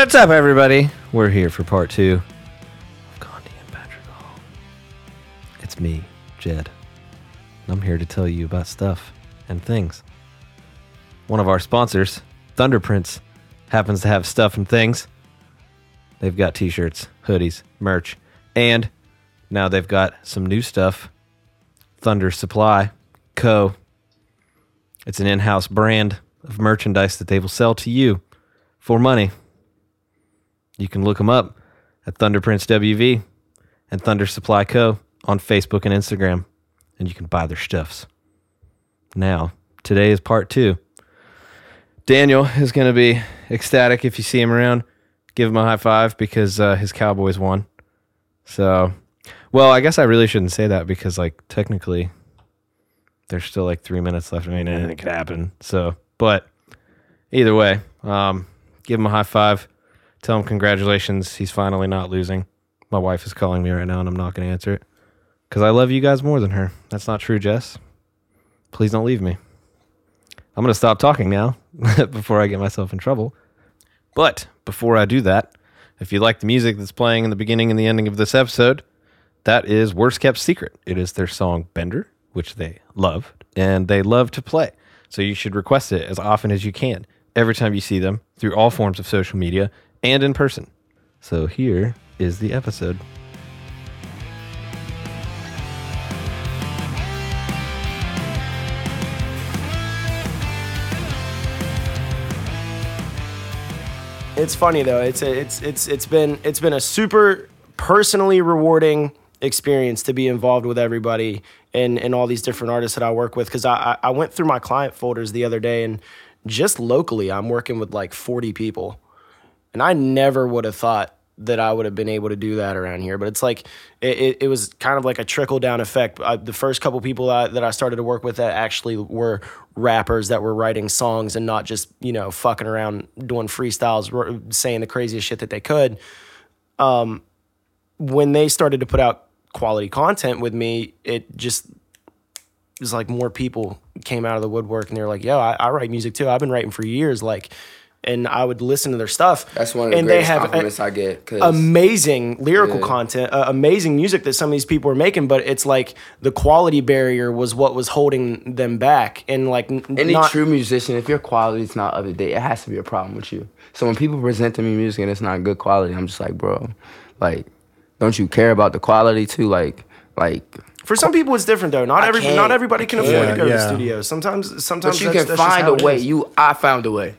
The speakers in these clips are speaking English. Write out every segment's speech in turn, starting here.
What's up, everybody? We're here for part two of Gandhi and Patrick Hall. It's me, Jed. And I'm here to tell you about stuff and things. One of our sponsors, Thunderprints, happens to have stuff and things. They've got t shirts, hoodies, merch, and now they've got some new stuff Thunder Supply Co. It's an in house brand of merchandise that they will sell to you for money. You can look them up at Thunderprints WV and Thunder Supply Co. on Facebook and Instagram, and you can buy their stuffs. Now, today is part two. Daniel is going to be ecstatic if you see him around. Give him a high five because uh, his Cowboys won. So, well, I guess I really shouldn't say that because, like, technically, there's still like three minutes left. I mean, anything could happen. So, but either way, um, give him a high five. Tell him congratulations. He's finally not losing. My wife is calling me right now, and I'm not going to answer it because I love you guys more than her. That's not true, Jess. Please don't leave me. I'm going to stop talking now before I get myself in trouble. But before I do that, if you like the music that's playing in the beginning and the ending of this episode, that is Worst Kept Secret. It is their song Bender, which they love and they love to play. So you should request it as often as you can every time you see them through all forms of social media and in person. So here is the episode. It's funny though. It's a, it's it's it's been it's been a super personally rewarding experience to be involved with everybody and and all these different artists that I work with because I I I went through my client folders the other day and just locally I'm working with like 40 people and I never would have thought that I would have been able to do that around here. But it's like it, it, it was kind of like a trickle down effect. I, the first couple people I, that I started to work with that actually were rappers that were writing songs and not just you know fucking around doing freestyles, saying the craziest shit that they could. Um, when they started to put out quality content with me, it just was like more people came out of the woodwork and they were like, "Yo, I, I write music too. I've been writing for years." Like, and I would listen to their stuff. That's one of the and they greatest have compliments I get. Cause amazing lyrical Yeah. content, uh, amazing music that some of these people were making, but it's like the quality barrier was what was holding them back. And like, n- any not, true musician, if your quality is not up to date, it has to be a problem with you. So when people present to me music and it's not good quality, I'm just like, bro, like, don't you care about the quality too? Like, like, for some people, it's different though. Not I every, can't- everybody can afford Yeah, to go to the studio. Sometimes, sometimes but you that's- can that's just find how a way. is. You, I found a way.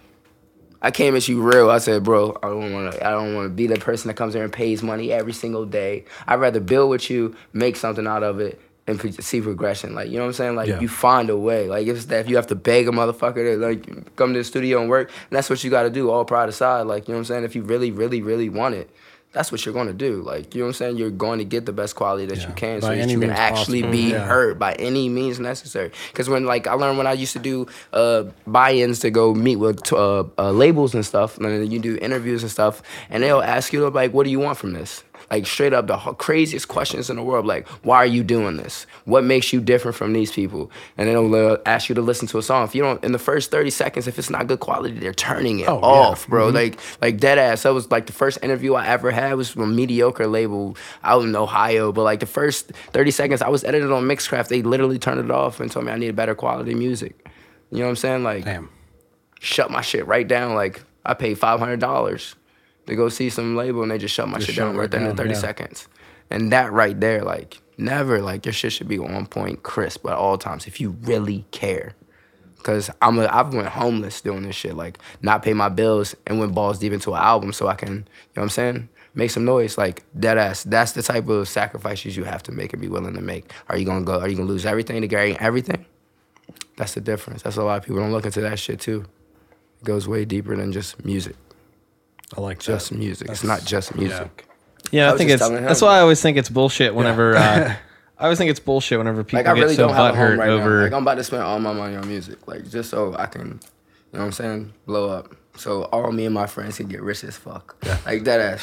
I came at you real. I said, bro, I don't want to. I don't want to be the person that comes there and pays money every single day. I'd rather build with you, make something out of it, and see progression. Like you know what I'm saying? Like Yeah. you find a way. Like if that if you have to beg a motherfucker to like come to the studio and work, that's what you got to do. All pride aside, like you know what I'm saying? If you really, really, really want it. That's what you're gonna do. Like, you know what I'm saying? You're going to get the best quality that you can By so that you can actually possible. be Yeah. heard by any means necessary. Because when like I learned when I used to do uh, buy-ins to go meet with uh, uh, labels and stuff, and then you do interviews and stuff, and they'll ask you like, "What do you want from this?" Like straight up the craziest questions in the world. Like, why are you doing this? What makes you different from these people? And then they'll ask you to listen to a song. If you don't, in the first thirty seconds, if it's not good quality, they're turning it Oh, yeah. off, bro. Mm-hmm. Like, like dead ass. That was like the first interview I ever had was from a mediocre label out in Ohio. But like the first thirty seconds, I was edited on Mixcraft. They literally turned it off and told me I needed better quality music. You know what I'm saying? Like, Damn. shut my shit right down. Like I paid five hundred dollars to go see some label and they just shut my Just shit down right there in thirty yeah. seconds. And that right there, like never, like your shit should be on point, crisp at all times if you really care. Cause I'm a, I've went homeless doing this shit, like not pay my bills and went balls deep into an album so I can, you know what I'm saying, make some noise. Like dead ass. That's the type of sacrifices you have to make and be willing to make. Are you gonna go? Are you gonna lose everything to gain everything? That's the difference. That's a lot of people don't look into that shit too. It goes way deeper than just music. I like Just that. music. It's not just music. Yeah, I I, think it's that's why I always think it's bullshit whenever uh, I always think it's bullshit whenever people Like I get so don't have a home butthurt right now. over. Like I'm about to spend all my money on music, like just so I can, you know what I'm saying, blow up. So all me and my friends can get rich as fuck. Like that ass.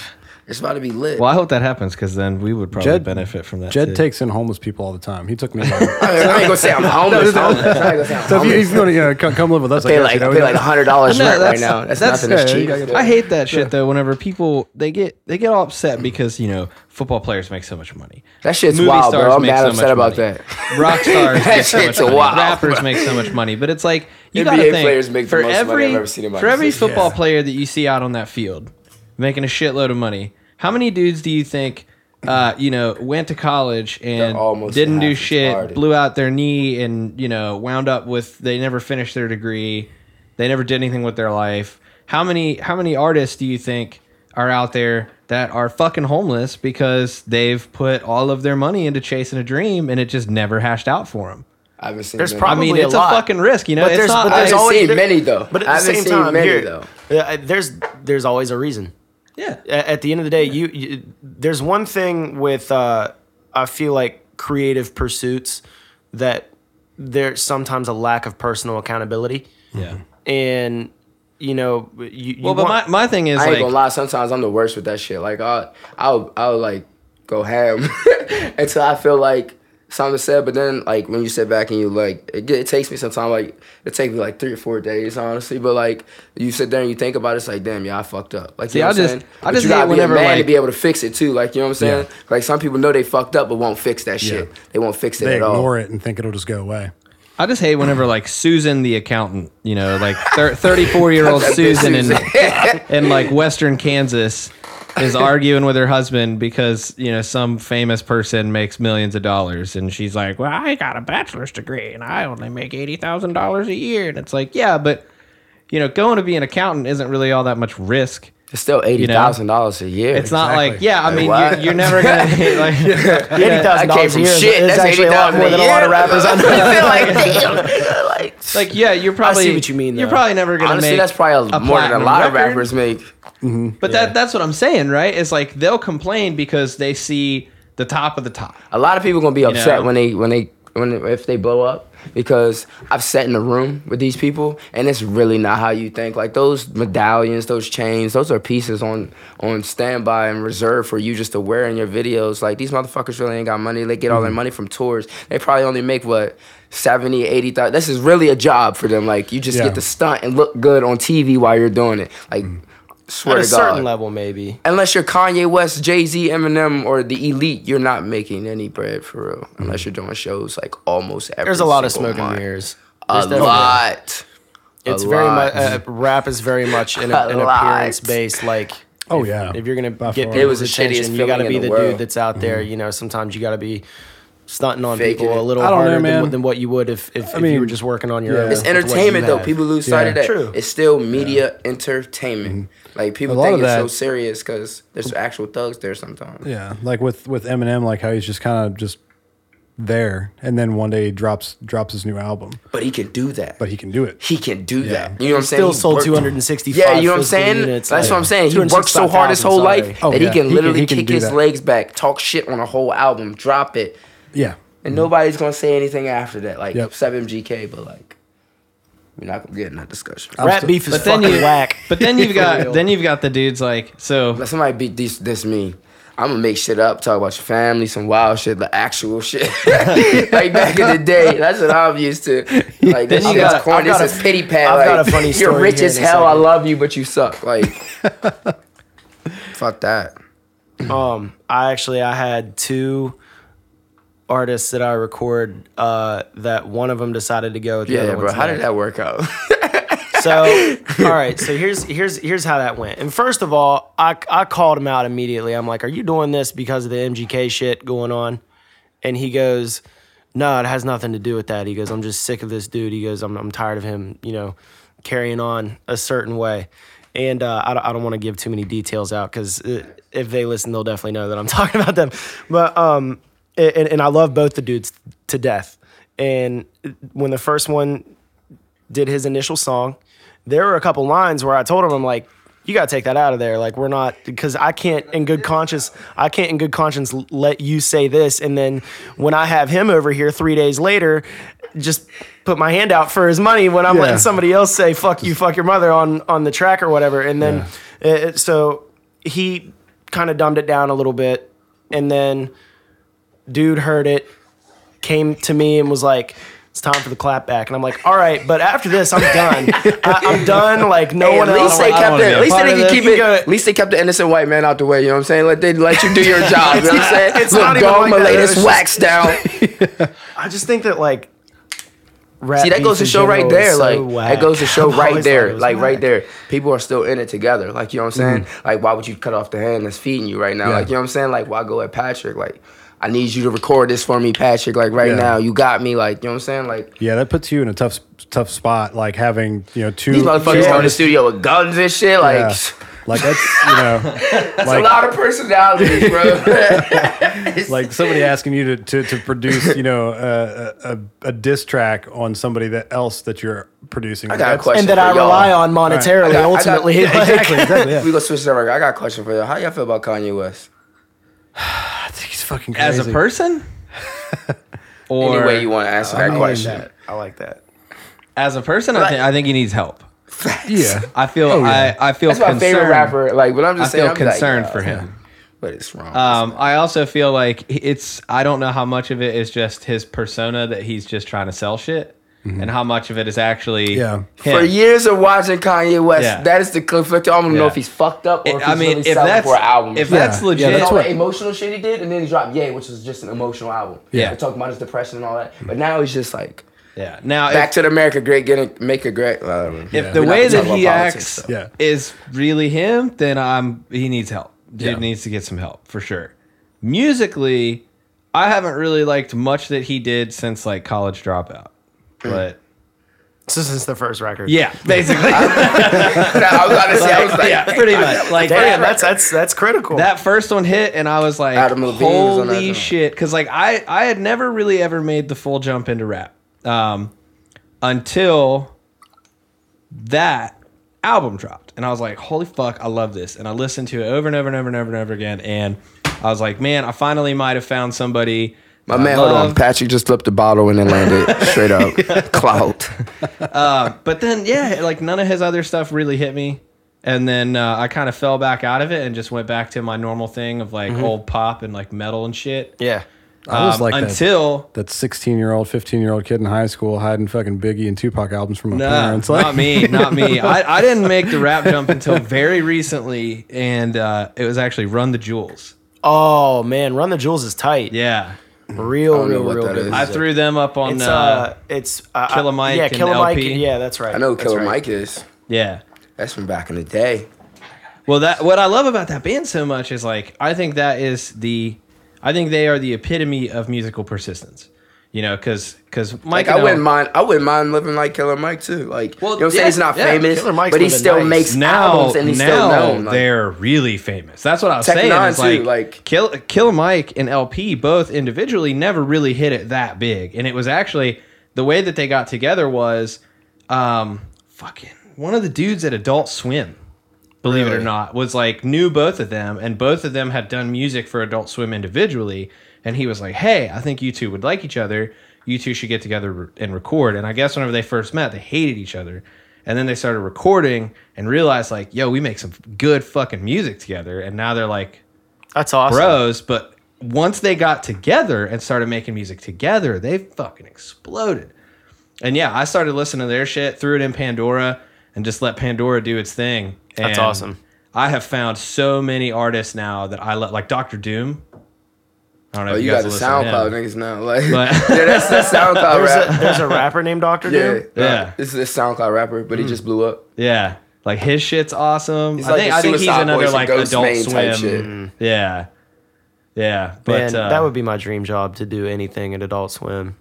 It's about to be lit. Well, I hope that happens because then we would probably Jed- benefit from that. Jed too. takes in homeless people all the time. He took me. I, mean, I ain't gonna say I'm homeless. homeless. I ain't gonna say I'm so if you, homeless. if you want to you know, come, come live with us, I pay guess, like you know, pay like hundred dollars rent right now. That's, that's- nothing. That's yeah, cheap. I hate that shit though. Whenever people they get they get all upset because you know football players make so much money. That shit's Movie wild, bro. I'm mad so upset about money. that. Rock stars That make so much shit's money. Rappers bro. make so much money, but it's like you NBA gotta think players make for every I've ever seen in my for every football player that you see out on that field making a shitload of money. How many dudes do you think? Uh, you know, went to college and almost didn't do half shit, retarded. blew out their knee, and you know, wound up with they never finished their degree, they never did anything with their life. How many how many artists do you think are out there that are fucking homeless because they've put all of their money into chasing a dream and it just never hashed out for them? I haven't seen. There's many. prob- I mean, Probably a it's a, fucking risk, you know. But it's there's, not. but I haven't always seen there- many, though. But at I the same seen time, many, here, though. uh, there's there's always a reason. Yeah, At the end of the day, you, you there's one thing with uh, I feel like creative pursuits that there's sometimes a lack of personal accountability, yeah. and you know you, you Well, but want- my, my thing is I ain't like, gonna lie. Sometimes I'm the worst with that shit. Like I'll I'll I'll like go ham until I feel like something said. But then like when you sit back and you like it, it takes me some time. Like it takes me like three or four days honestly. But like you sit there and you think about it, it's like damn yeah I fucked up. Like See, you know I what just- saying? I But just you gotta be whenever, a man to be able to fix it too. Like you know what I'm saying? Yeah. Like some people know they fucked up but won't fix that shit. They won't fix it they at all. They ignore it and think it'll just go away. I just hate whenever like Susan the accountant, you know, like 34 year old Susan in, in like Western Kansas is arguing with her husband because, you know, some famous person makes millions of dollars. And she's like, well, I got a bachelor's degree and I only make $80,000 a year. And it's like, yeah, but, you know, going to be an accountant isn't really all that much risk. It's still eighty thousand dollars a year. It's not like, yeah, I mean, you're, you're never going to, like, eighty thousand dollars a from year shit. is That's actually a lot $80,000 more than a lot of rappers I know. I feel like damn. Like, like, yeah, you're probably, I see what you mean, you're probably never going to honestly, make that's probably a, more than a platinum lot of rappers make. Mm-hmm. But that that's what I'm saying, right? It's like they'll complain because they see the top of the top. A lot of people gonna be upset know? when they when they when if they blow up because I've sat in a room with these people and it's really not how you think. Like those medallions, those chains, those are pieces on on standby and reserved for you just to wear in your videos. Like these motherfuckers really ain't got money. They get all their mm-hmm. money from tours. They probably only make what 70, 80,000. This is really a job for them. Like you just Yeah. get to stunt and look good on TV while you're doing it. Like mm. Swear At a to God certain level, maybe. unless you're Kanye West, Jay Z, Eminem, or the elite, you're not making any bread for real. Unless you're doing shows like almost every. There's a lot of single smoke and mirrors. A There's definitely- lot. It's A very lot. much uh, rap is very much an, A an appearance based. Like, Oh, if, yeah. if you're gonna By get far. people's It was the attention, shittiest you got to be the the dude that's out there. You know, sometimes you got to be stunting on Faking people a little I don't know, harder than, man. what- than what you would if, if, if you were just working on your yeah. own. It's with what you entertainment though. have. People lose sight Yeah. of that. True. It's still media entertainment. Mm-hmm. Like people lot think of it's that- so serious because there's actual thugs there sometimes. Yeah, like with with Eminem, like how he's just kind of just there, and then one day he drops drops his new album, But he can do that. but he can do it. he can do Yeah. that. You know what I'm saying? Still He sold worked- 265. Yeah, you know what I'm physical saying? units, That's like, what I'm saying. He worked so hard his whole 265,000, life sorry. Oh, that yeah. he can He can- literally he can kick do his that. legs back, talk shit on a whole album, drop it, Yeah, and nobody's gonna say anything after that. Like Yep. 7GK, but like we're not gonna get in that discussion. Rap still- beef is But then fucking you whack. But then you've got then you've got the dudes like so Let somebody beat this this me. I'm gonna make shit up, talk about your family, some wild shit, the actual shit. like back in the day, that's what I'm used to. Like this you shit got- is corny. This a- is pity pat. I've like, got a funny You're rich here as hell. I love you, but you suck. Like, fuck that. Um, I actually I had two artists that I record uh, that one of them decided to go with the Yeah, other bro. How did that work out? So, all right. So here's here's here's how that went. And first of all, I I called him out immediately. I'm like, "Are you doing this because of the MGK shit going on?" And he goes, "No, it has nothing to do with that." He goes, "I'm just sick of this dude." He goes, "I'm I'm tired of him, you know, carrying on a certain way." And uh, I don't, I don't want to give too many details out because if they listen, they'll definitely know that I'm talking about them. But um, and, and I love both the dudes to death. And when the first one did his initial song, there were a couple lines where I told him, I'm like, you gotta take that out of there. Like we're not because I can't in good conscience, I can't in good conscience let you say this, and then when I have him over here three days later, just put my hand out for his money when I'm Yeah. letting somebody else say "fuck you, fuck your mother" on on the track or whatever. And then uh, so he kind of dumbed it down a little bit, and then dude heard it, came to me and was like. It's time for the clapback. and I'm like, all right, but after this, I'm done. I, I'm done. Like no Hey, one at least else. they kept it. At least they of can keep it. At least they kept the innocent white man out the way. You know what I'm saying? Let they let you do your job. You know what I'm saying? It's Look, not even dog, like my latest It's just- wax down. I just think that like. Rap See, that goes to show right there, there. is Like so whack. that goes to show right there. it was Like right there, people are still in it together. Like you know what I'm saying? Mm. Like why would you cut off the hand that's feeding you right now? Yeah. Like you know what I'm saying? Like why go at Patrick? Like I need you to record this for me, Patrick. Like right Yeah. now, you got me. Like you know what I'm saying? Like Yeah, that puts you in a tough tough spot. Like having you know two these motherfuckers Yeah. in the studio with guns and shit. Like. Yeah. Like that's you know, That's like a lot of personalities, bro. like somebody asking you to, to, to produce you know a, a, a diss track on somebody that else that you're producing. I got a That's- question. and that for I y'all. rely on monetarily. I got- I got- ultimately, yeah, like- exactly, exactly. Yeah. we gonna switch that right. I got a question for y'all. How y'all feel about Kanye West? I think he's fucking crazy. As a person? or Any way you want to answer that like question. that. I like that. as a person, I, think, I think he needs help. yeah. I feel Oh, yeah. I, I feel That's my concerned. favorite rapper. Like, but I'm I just saying, feel I'm like, concerned yo, for him. But it's wrong. Um, I also feel like it's I don't know how much of it is just his persona that he's just trying to sell shit, and how much of it is actually Yeah. him. for years of watching Kanye West, Yeah. that is the conflict. I don't know if he's fucked up or It- if he's I mean, really if selling that's for an album. if Yeah. that's Yeah, legit, that's all what- the emotional shit he did, and then he dropped Ye, which was just an emotional album. Yeah. They talking about his depression and all that. But now he's just like yeah. Now back if, to the America great, getting make a great. Uh, if the way that he politics, acts so. Yeah. is really him, then I'm he needs help. Dude Yeah. needs to get some help for sure. Musically, I haven't really liked much that he did since like College Dropout, but So since the first record. yeah, basically. I was about to say, I was like, yeah, pretty much. Like Damn, that's that's that's critical. that first one hit and I was like, Adam Levine was on that holy joint. shit. Cause like I, I had never really ever made the full jump into rap. Um, until that album dropped. And I was like, holy fuck, I love this. And I listened to it over and over and over and over and over again. And I was like, man, I finally might have found somebody. My I man, hold on. love. Patrick just flipped the bottle and then landed straight up. Clout. But then, yeah, like none of his other stuff really hit me. And then uh, I kind of fell back out of it and just went back to my normal thing of like old pop and like metal and shit. yeah. I was Um, like that, until that 16 year old, 15 year old kid in high school hiding fucking Biggie and Tupac albums from my no, parents. Like, not me, not me. I, I didn't make the rap jump until very recently, and uh, it was actually Run the Jewels. Oh man, Run the Jewels is tight. Yeah, Real, I don't know real, real that good. is. I threw them up on. It's uh, uh, it's uh, Killer Mike Yeah, and Killer Mike. El-P. Yeah, that's right. I know who That's Killer right. Mike is. yeah. That's from back in the day. Well, that what I love about that band so much is like I think that is the, I think they are the epitome of musical persistence. You know, because because Mike. Like I wouldn't mind. I wouldn't mind living like Killer Mike too. Like Well, you know what I'm saying? yeah, He's not yeah, famous, Killer Mike's but he still nice. makes now, albums and he's now still known. Like, they're really famous. That's what I was Tech saying. Nine is too, like, like- Kill, Killer Mike and El-P both individually never really hit it that big, and it was actually the way that they got together was, um, fucking one of the dudes at Adult Swim. Believe it or not, was like knew both of them, and both of them had done music for Adult Swim individually. And he was like, "Hey, I think you two would like each other. You two should get together and record." And I guess whenever they first met, they hated each other, and then they started recording and realized like, "Yo, we make some good fucking music together." And now they're like That's awesome. bros. But once they got together and started making music together, they fucking exploded. And yeah, I started listening to their shit, threw it in Pandora, and just let Pandora do its thing. That's And awesome. I have found so many artists now that I let, like Doctor Doom. I don't know. oh, if you, you, got the listen to SoundCloud him. niggas now. Like yeah, that's the SoundCloud There's a, there's a rapper named Doctor Yeah, Doom. yeah. Yeah. This is a SoundCloud rapper, but he just blew up. Yeah, like his shit's awesome. He's I like think I think he's another like Ghost Adult Main type Swim. shit. Yeah, yeah. But Man, uh, that would be my dream job to do anything at Adult Swim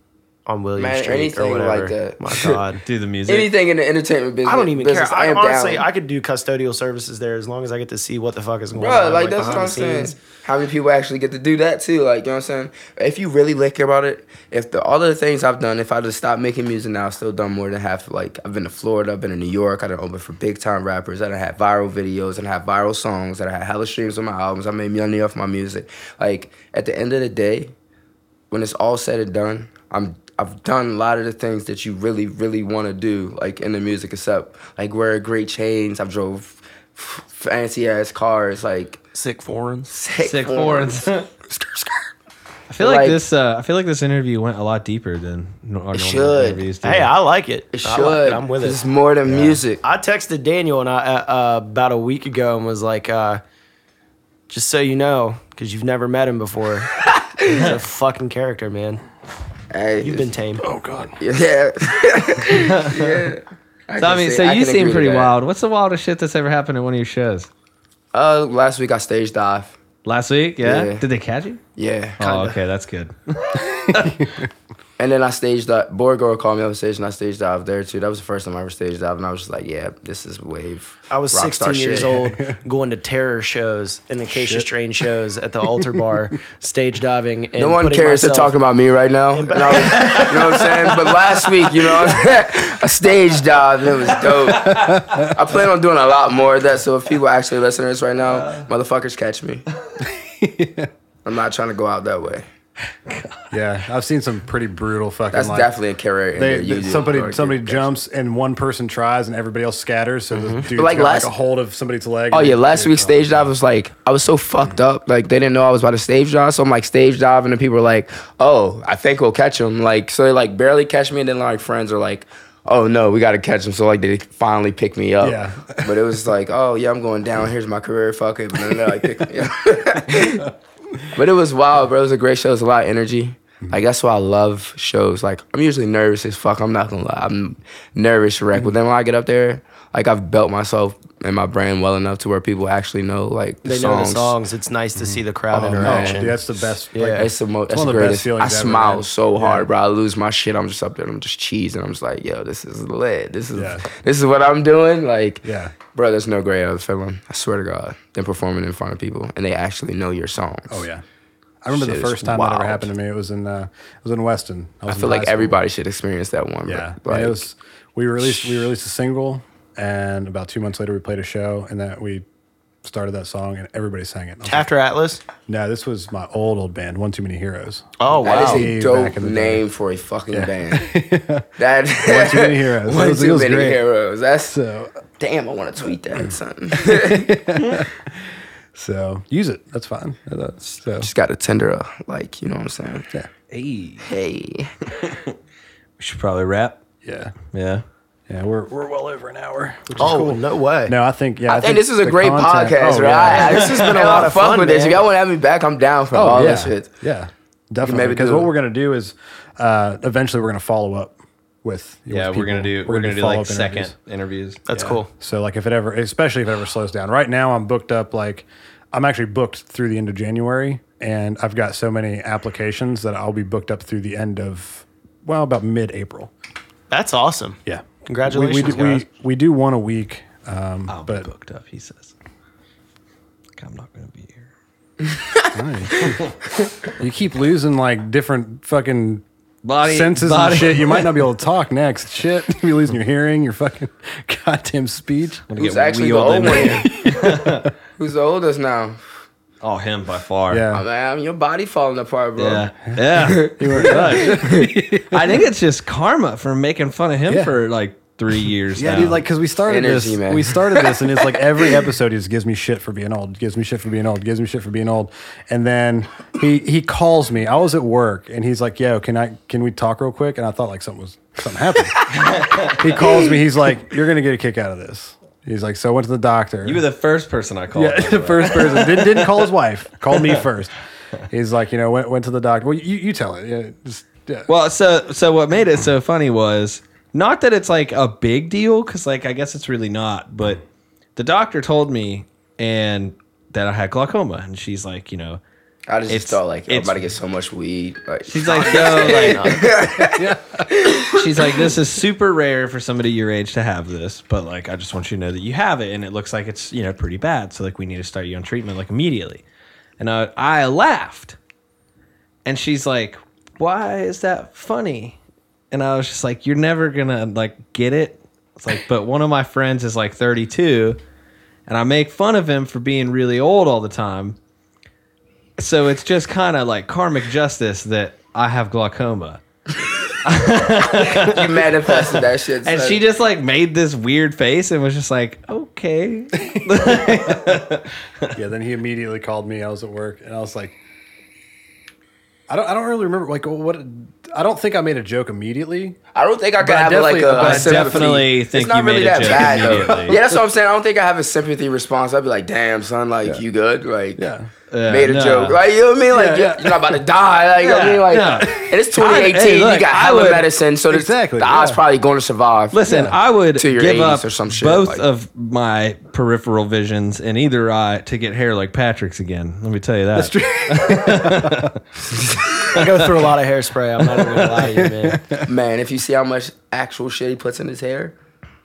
on William Man, Street anything or like that. My God. do the music. Anything in the entertainment business. I don't even business, care. I, am honestly, down. I could do custodial services there as long as I get to see what the fuck is going Bro, on. like, that's what behind I'm the saying. scenes. How many people actually get to do that too? Like, you know what I'm saying? If you really look about it, if the, all of the things I've done, if I just stopped making music now, I've still done more than half. Like, I've been to Florida, I've been to New York, I done opened for big time rappers, I done had viral videos, and had viral songs, and I had hella streams on my albums, I made money off my music. Like, at the end of the day, when it's all said and done, I'm I've done a lot of the things that you really, really want to do, like in the music, except like wear great chains. I've drove f- fancy ass cars, like Sick foreigns. sick, Sick foreigns. foreigns. Skirt, skirt. I feel like, Like- this. Uh, I feel like this interview went a lot deeper than no- our normal should. interviews. do. Hey, I like it. It should. like it. I'm with it. It's more than music. I texted Daniel and I uh, uh, about a week ago and was like, uh, just so you know, because you've never met him before, he's a fucking character, man. Hey, You've been tame. Oh God. yeah, yeah. So, I mean, say- so I you seem pretty wild. What's the wildest shit that's ever happened at one of your shows? Uh, last week I stage dive. Last week, yeah. Yeah. Did they catch you? Yeah. Oh, okay, that's good. And then I staged that. Boy Girl called me up on stage and I stage dive there too. That was the first time I ever stage dive, and I was just like, yeah, this is wave. I was rock 16 star years shit. old going to terror shows and the Acacia Strain shows at the altar bar, stage diving. And No one putting cares to myself- talk about me right now. And I was- you know what I'm saying? But last week, you know, a stage dive, and it was dope. I plan on doing a lot more of that. So if people actually listen to this right now, uh. motherfuckers catch me. I'm not trying to go out that way. Yeah, I've seen some pretty brutal fucking. That's like, definitely a career. They, do somebody or somebody jumps and one person tries and everybody else scatters. So the mm-hmm. dude Like last- like a hold of somebody's leg. Oh yeah, last they- week's stage dive was like I was so fucked up. Like they didn't know I was about to stage dive, so I'm like stage diving, and people were like, "Oh, I think we'll catch him." Like so, they like barely catch me, and then like friends are like, "Oh no, we got to catch him." So like they finally pick me up. Yeah. but it was like, "Oh yeah, I'm going down. Here's my career. Fuck it." But then they like pick me up. but it was wild, bro. It was a great show. It was a lot of energy. Like that's why I love shows. Like I'm usually nervous as fuck. I'm not gonna lie. I'm nervous wreck. But then when I get up there, like I've built myself and my brand well enough to where people actually know like the They songs. know the songs. It's nice to see the crowd Oh, man. interaction. Dude, that's the best. Yeah. Like, It's the most. That's one the of the best greatest. I ever, smile man. so hard, Yeah. bro. I lose my shit. I'm just up there. I'm just cheesing. I'm just like, yo, this is lit. This is Yeah. this is what I'm doing. Like, Yeah. bro, there's no greater feeling. I swear to God, than performing in front of people and they actually know your songs. Oh yeah. I remember Shit the first time that ever happened to me. It was in uh, it was in Weston. I was in feel like everybody should experience that one. Yeah, bro. and Like, it was. We released we released a single, and about two months later we played a show, and that we started that song, and everybody sang it. And I was like, Atlas. no, this was my old old band, One Too Many Heroes. Oh wow. is Way a dope back in the day. name for a fucking band. that One Too Many Heroes. One It was- too many great. heroes. That's So damn. I want to tweet that, son. so use it. That's fine. That's so Just got a tender, uh, like you know what I'm saying. yeah Hey, Hey, we should probably wrap. yeah Yeah. Yeah. We're we're well over an hour. Which is Oh cool. no way. No, I think yeah. I, think, this is a the great content- podcast, oh, right? Yeah. This has been a lot of fun, with this. If man. y'all want to have me back, I'm down for Oh all yeah, this shit. yeah, definitely. maybe because do- what we're gonna do is uh, eventually we're gonna follow up with Yeah, with we're gonna people. do we're, gonna do like follow-up interviews. second interviews. That's Yeah. cool. So like if it ever, especially if it ever slows down. Right now I'm booked up. Like I'm actually booked through the end of January, and I've got so many applications that I'll be booked up through the end of well about mid-April. That's awesome. Yeah, Congratulations, We, we, do, guys. we, we do one a week, um, I'll but be booked up. He says. I'm not gonna be here. you keep losing like different fucking Body senses body. and shit. You might not be able to talk next. Shit, you're losing your hearing, your fucking goddamn speech. Who's actually the wheeled old one? Who's the oldest now? Oh, him by far. Yeah, man, your body falling apart, bro. Yeah. Yeah. He worked I think it's just karma for making fun of him Yeah. for like three years. Yeah, now. dude, like because we started Energy, this, man. we started this, and it's like every episode he just gives me shit for being old, gives me shit for being old, gives me shit for being old, and then he he calls me. I was at work, and he's like, "Yo, can I can we talk real quick?" And I thought like something was something happened. he calls me. He's like, "You're gonna get a kick out of this." He's like, "So I went to the doctor." you were the first person I called. yeah, the the first person didn't, didn't call his wife, called me first. He's like, you know, went went to the doctor. Well, you, you tell it. Yeah, just yeah. Well, so so what made it so funny was not that it's like a big deal because like I guess it's really not, but the doctor told me and that I had glaucoma, and she's like, you know, I just It's- thought like I'm it's- about to get so much weed. Like she's like, yo, like, she's like, this is super rare for somebody your age to have this, but like, I just want you to know that you have it, and it looks like it's you know pretty bad, so like we need to start you on treatment like immediately. And I, I laughed, and she's like, why is that funny? And I was just like, you're never gonna like get it. It's like, but one of my friends is like 32, and I make fun of him for being really old all the time. So it's just kind of like karmic justice that I have glaucoma. you manifested that shit. And son. she just like made this weird face and was just like, okay. Yeah, then he immediately called me. I was at work, and I was like, I don't, I don't really remember. Like, what? I don't think I made a joke immediately. I don't think I could have like a, but a I sympathy. definitely think it's not you really made a that joke bad though. immediately. Yeah, that's what I'm saying. I don't think I have a sympathy response. I'd be like, "Damn, son, like you good? Like, Yeah. Yeah, made a no. joke, like you know what I mean? Like Yeah, you're, yeah. you're not about to die. Like you know what I mean? Like, Yeah, and it's 2018. I- hey, look, you got I hella would- medicine, so the, Exactly, the odds yeah. probably going to survive. Listen, Yeah. I would To your give 80s up or some shit, both like- of my peripheral visions in either eye to get hair like Patrick's again. Let me tell you that. That's true. I go through a lot of hairspray. I'm not even gonna lie to you, man. man, if you see how much actual shit he puts in his hair,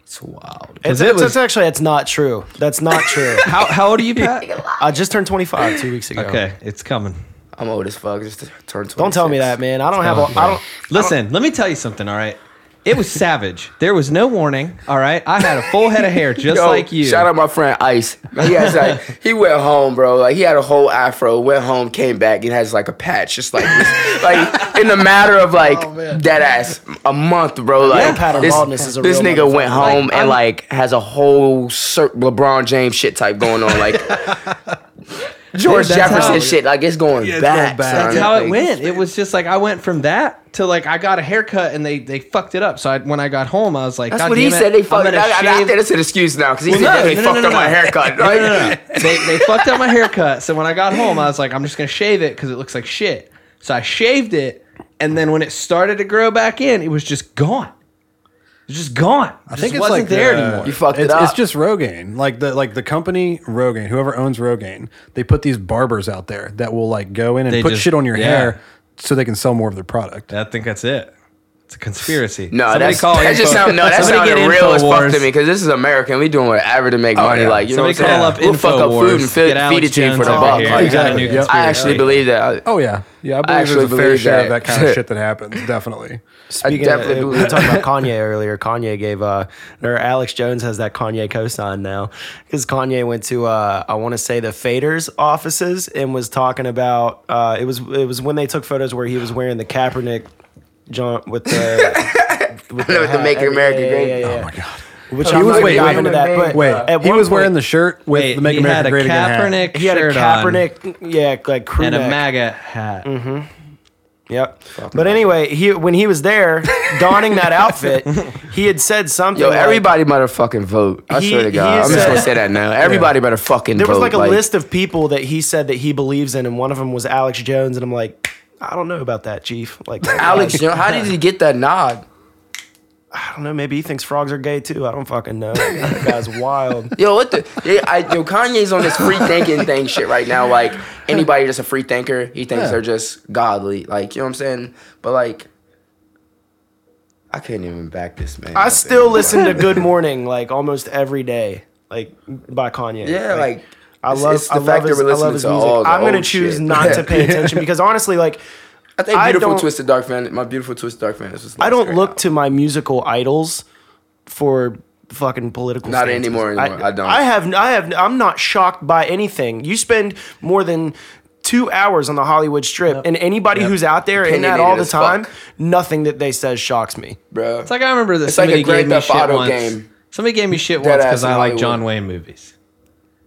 it's wild. It's, it it's- was- it's actually it's not true. That's not true. How, how old are you, Pat? I just turned 25 two weeks ago. okay, it's coming. I'm old as fuck. Just turned 26. Don't tell me that, man. I don't have. A, I don't. Listen, let me tell you something, all right? It was savage. There was no warning, all right? I had a full head of hair just Yo, like you. Shout out my friend Ice. He has like he went home, bro. Like he had a whole afro. Went home, came back, and has like a patch, just like this, like in the matter of like oh, dead ass a month, bro. Like Yeah, pattern this, baldness is a this real nigga went home Like, and I'm- like has a whole Sir LeBron James shit type going on, like George that's Jefferson how- shit. Like it's going it's back. going back. That's how it went. It was just like I went from that to like I got a haircut and they they fucked it up. So I, when I got home, I was like, That's God what he it, said. They fucked. gonna I, I, I shave- think that's an excuse now because he Well, said no, they no, no, fucked no, up no. my haircut. Right? no, no, no. they they fucked up my haircut. So when I got home, I was like, I'm just gonna shave it because it looks like shit. So I shaved it, and then when it started to grow back in, it was just gone. It was just gone. I think just it's wasn't like there uh, anymore. You fucked it it's, up. It's just Rogaine, like the like the company Rogaine, whoever owns Rogaine, they put these barbers out there that will like go in and They put just- shit on your yeah. hair so they can sell more of their product. I think that's it. It's a conspiracy. No, Somebody that's, call that just info- sound no. That sounded real as fuck to me because this is American. We doing whatever to make money. yeah. Like you Somebody know what call saying? up We'll fuck up Infowars, food and feed, get Alex feed it to you for the buck. Like, We got a new Exactly. Yep. I actually believe that. Oh yeah, yeah. I believe actually there's a fair believe share of that. that kind of shit that happens. Definitely. Speaking definitely of, we believe were talking about Kanye earlier. Kanye gave uh, or Alex Jones has that Kanye cosign now because Kanye went to uh, I want to say the Faders offices and was talking about uh, it was it was when they took photos where he was wearing the Kaepernick John with the with With the. Make America Yeah, yeah, Great. yeah, yeah, Oh my god. Which He I'm was- not wait, wait, into wait, that. But Wait, at he one was wearing the shirt with Wait, the Make he America had a Great Again hat. Kaepernick he had a shirt on Kaepernick yeah like crew and a neck. MAGA hat. Mm-hmm. Yep. But anyway, he when he was there donning that outfit, he had said something. Yo, like- everybody better fucking vote. I He- swear to he God, I'm just said- gonna say that now. Everybody better fucking vote. There vote. was like a list of people that he said that he believes in, and one of them was Alex Jones, and I'm like, I don't know about that, Chief. Like that Alex, you know, how did he get that nod? I don't know. Maybe he thinks frogs are gay too. I don't fucking know. That guy's wild. Yo, what the? Yeah, I, yo, Kanye's on this free thinking thing shit right now. Like anybody that's a free thinker, he thinks Yeah. they're just godly. Like you know what I'm saying? But like, I couldn't even back this man. I still anymore. listen to Good Morning like almost every day, like by Kanye. Yeah, like. I it's- love, it's the I love fact that his, we're listening to music. all the I'm gonna old choose shit. not to pay attention because honestly, like I think I beautiful don't- twisted dark fan. My beautiful twisted dark fan is just. I don't look to my musical idols for fucking political. Stuff. Not stances. anymore anymore. I don't. I have. I have. I'm not shocked by anything. You spend more than two hours on the Hollywood Strip, and anybody who's out there in that all the time, fuck. nothing that they says shocks me. bro. It's like I remember that It's like a somebody Grand gave me Theft shit Auto once. game. Somebody gave me shit Dead once because in I like John Wayne movies.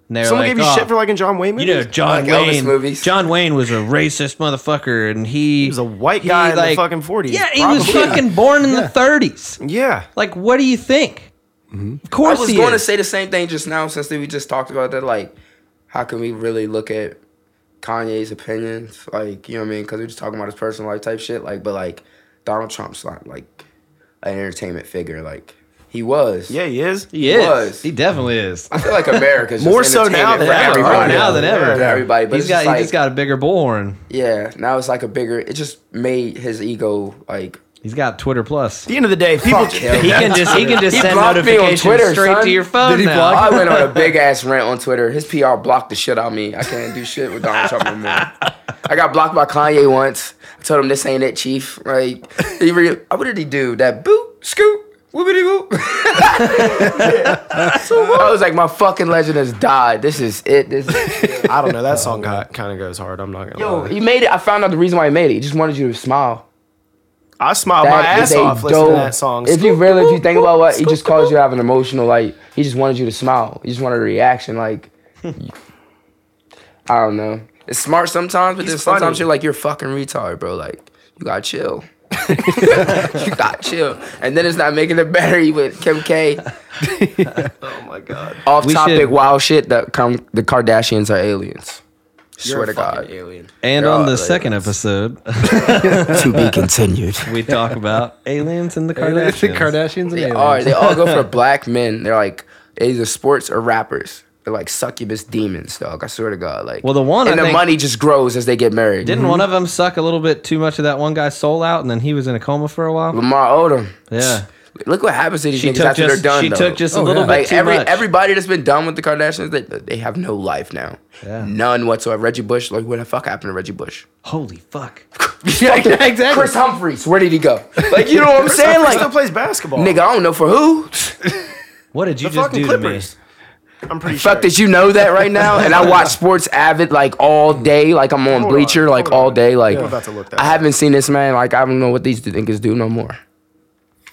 And they were Someone like, gave you "Oh, shit for liking John Wayne movies. You know, John Like Elvis Wayne. movies. John Wayne was a racist motherfucker, and he, He was a white guy in the fucking 40s, Yeah, he was probably. fucking born in the 30s. yeah. Like, what do you think? Of Mm-hmm. I course was he going to say the same thing just now since we just talked about that. Like, how can we really look at Kanye's opinions? Like, you know what I mean? Because we're just talking about his personal life type shit. Like, but like, Donald Trump's not like an entertainment figure. Like, he was. Yeah, he is. he is. was. He definitely is. I feel like America's just More so now than ever. everybody. More now than ever. For everybody. But He's it's got, just like, he just got a bigger bullhorn. yeah. Now it's like a bigger. It just made his ego like. He's got Twitter Plus. At the end of the day, people. Fuck him. He can just he can just He send blocked me on notifications Twitter, straight son. to your phone Did he now. block I went on a big ass rant on Twitter. His PR blocked the shit out of me. I can't do shit with Donald Trump no more. I got blocked by Kanye once. I told him this ain't it, Chief. Like, he re- what did he do? That boot, scoot, whoopity whoop. I was like, my fucking legend has died. This is it. This is I don't know. That song oh, got, kind of goes hard. I'm not gonna Yo, lie. he made it. I found out the reason why he made it. He just wanted you to smile. I smiled my That is ass a off listening to dope- that song. If you really, if you think about what he just caused you to have an emotional, like he just wanted you to smile. He just wanted a reaction, like I don't know. It's smart sometimes, but He's then sometimes funny. you're like you're fucking retard, bro. Like you gotta chill. you gotta chill, and then it's not making it better. You with Kim K. oh my god, Off We topic, should- wild shit. That come the Kardashians are aliens. you're Swear a to fucking God. alien. And They're on all the second episode, to be continued. we talk about aliens and the the Kardashians. Kardashians and They aliens. are. They all go for black men. They're like either sports or rappers. They're like succubus demons, dog. I swear to God. Like, Well, the one, and I the think- money just grows as they get married. Didn't mm-hmm. one of them suck a little bit too much of that one guy's soul out, and then he was in a coma for a while? Lamar Odom. Yeah. Look what happens to these She niggas took after just they're done. she though. took just a Oh, little yeah. bit like too every much. everybody that's been done with the Kardashians, they they have no life now. Yeah. None whatsoever. Reggie Bush, like what the fuck happened to Reggie Bush? Holy fuck! yeah, exactly. Kris Humphries, where did he go? Like you know what I'm saying? Like he still Like plays basketball. nigga, I don't know for who. What did you the just fucking do Clippers. I'm pretty Fuck sure. that you know that right now, and I watch sports avid like all day, like I'm on Hold Bleacher on, like hold all on. day, like I'm about to look that I up. haven't seen this man, like I don't know what these niggas do no more.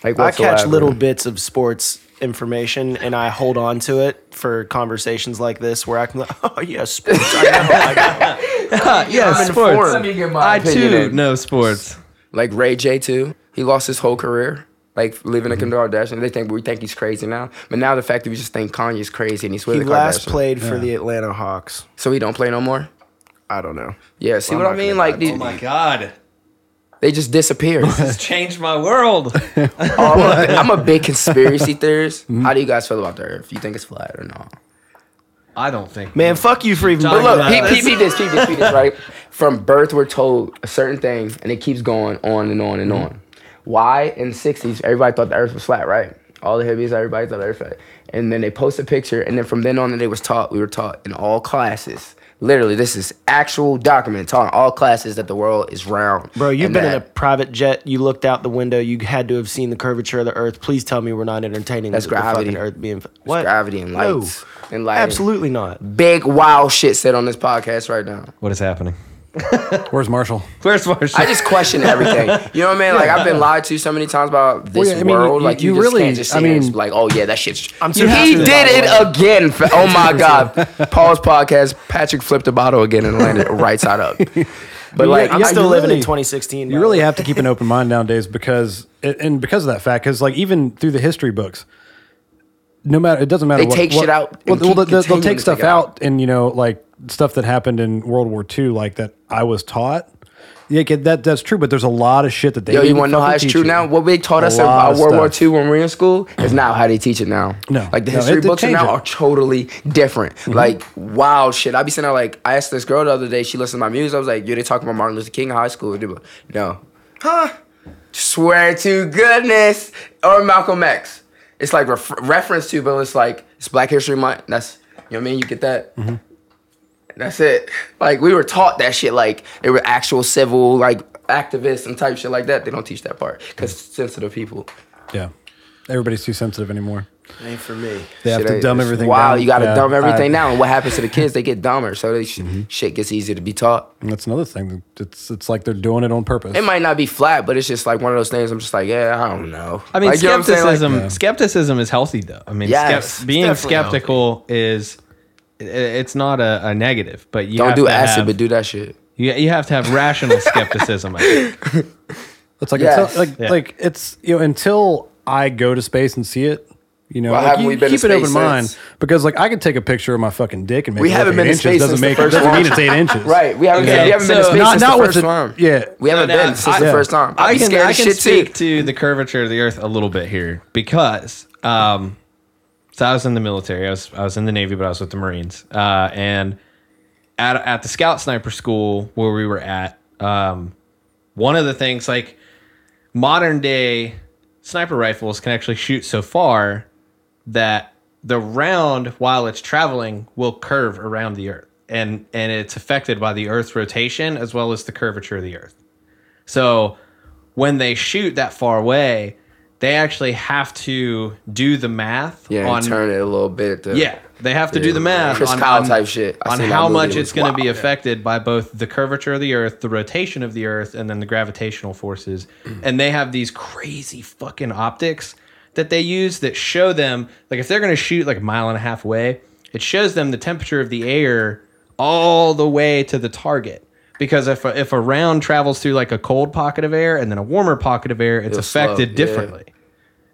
Like I catch whatsoever. little bits of sports information and I hold on to it for conversations like this where I can like, oh yeah, sports. I know, I know. yeah, I'm sports. informed. Let me get my I opinion too in. know sports. like Ray J too. He lost his whole career. Like living Mm-hmm. a Kim Kardashian, they think we think he's crazy now. But now the fact that we just think Kanye's crazy and he's with He the last Kardashians, played for the Atlanta Hawks. so he don't play no more. I don't know. Yeah, see Well, what I'm I not mean? Like lie. these, Oh my god, they just disappear. it's changed my world. Oh, I'm, a, I'm a big conspiracy theorist. Mm-hmm. How do you guys feel about the Earth? You think it's flat or not? I don't think. Man, fuck you for even But look, that peep, up. peep, peep this, peep this, peep this, right? From birth, we're told a certain thing, and it keeps going on and on and on. Why in the 60s, everybody thought the earth was flat, right? All the hippies, everybody thought the earth was flat. And then they post a picture, and then from then on, they was taught, we were taught in all classes. Literally, this is actual document taught in all classes that the world is round. Bro, you've and been in a private jet. You looked out the window. You had to have seen the curvature of the Earth. Please tell me we're not entertaining That's the, the gravity. fucking Earth being It's what? gravity and No. lights. And lighting. Absolutely not. Big wild shit said on this podcast right now. What is happening? Where's Marshall? Where's Marshall? I just question everything. You know what I mean? Like I've been lied to so many times about this yeah, I mean, world. you- like you, you just really- can't just I see it. It's like, oh yeah, that shit's. I'm he too happy did it it. again. Fa- Oh my god! Paul's podcast. Patrick flipped a bottle again and landed right side up. But like, I'm yeah, still you living in 2016. You really have to keep an open mind nowadays because, and because of that fact, because like even through the history books, no matter it doesn't matter. They what, take what- shit out Well, and well, keep they'll, they'll take stuff out. out, and you know, like stuff that happened in World War II, like that I was taught. Yeah, that that's true, but there's a lot of shit that they. yo, you want to know how it's true you. now? What they taught A us lot about of World War stuff. II when we were in school is now how they teach it now. No. like the No, history it- books change now it. are totally different. Mm-hmm. Like wild shit. I be sitting there like I asked this girl the other day. She listened to my music. I was like, "Yo, they talking about Martin Luther King in high school?" Like, No, huh? Swear to goodness, or Malcolm X. It's like ref- reference to, but it's like it's Black History Month. That's you know what I mean. You get that. Mm-hmm. That's it. Like we were taught that shit. Like they were actual civil like activists and type shit like that. They don't teach that part because sensitive people. Yeah, everybody's too sensitive anymore. ain't for me. They have Shit to dumb it's everything Wow, down. you got to Yeah, dumb everything I- Mm-hmm. down. And what happens to the kids? They get dumber, so they, shit gets easier to be taught. And that's another thing. It's it's like they're doing it on purpose. It might not be flat, but it's just like one of those things. I'm just like, yeah, I don't know. I mean, Like, you know what I'm saying? Like, skepticism. skepticism is healthy, though. I mean, Yes, skep- being definitely skeptical is i- it's not a, a negative, but you don't do acid, have, but do that shit. you, you have to have rational skepticism. I think. It's like Yes. it's like Yeah. like it's you know until I go to space and see it. You know, Well, like, haven't you we been to keep an open space mind because like I could take a picture of my fucking dick and make We it haven't been eight to space inches. Doesn't make first doesn't launch. mean it's eight inches. Right. We haven't, Okay, we haven't been to space Not since not the with first the time. yeah. We haven't So now, been since I- the first time. I'd I can, scared I of can speak too. to the curvature of the Earth a little bit here because, um, so I was in the military. I was I was in the Navy, but I was with the Marines. Uh, and at at the Scout Sniper School where we were at, um, one of the things like modern day sniper rifles can actually shoot so far that the round while it's traveling will curve around the earth and and it's affected by the earth's rotation as well as the curvature of the earth so when they shoot that far away they actually have to do the math Yeah, on turn it a little bit. To, yeah They have to do the math Chris on, Kyle type shit. I on how much it's going to be affected by both the curvature of the Earth, the rotation of the Earth, and then the gravitational forces. and they have these crazy fucking optics that they use that show them, like if they're going to shoot like a mile and a half away, it shows them the temperature of the air all the way to the target. Because if a, if a round travels through like a cold pocket of air and then a warmer pocket of air, it's It'll slow, affected yeah. differently.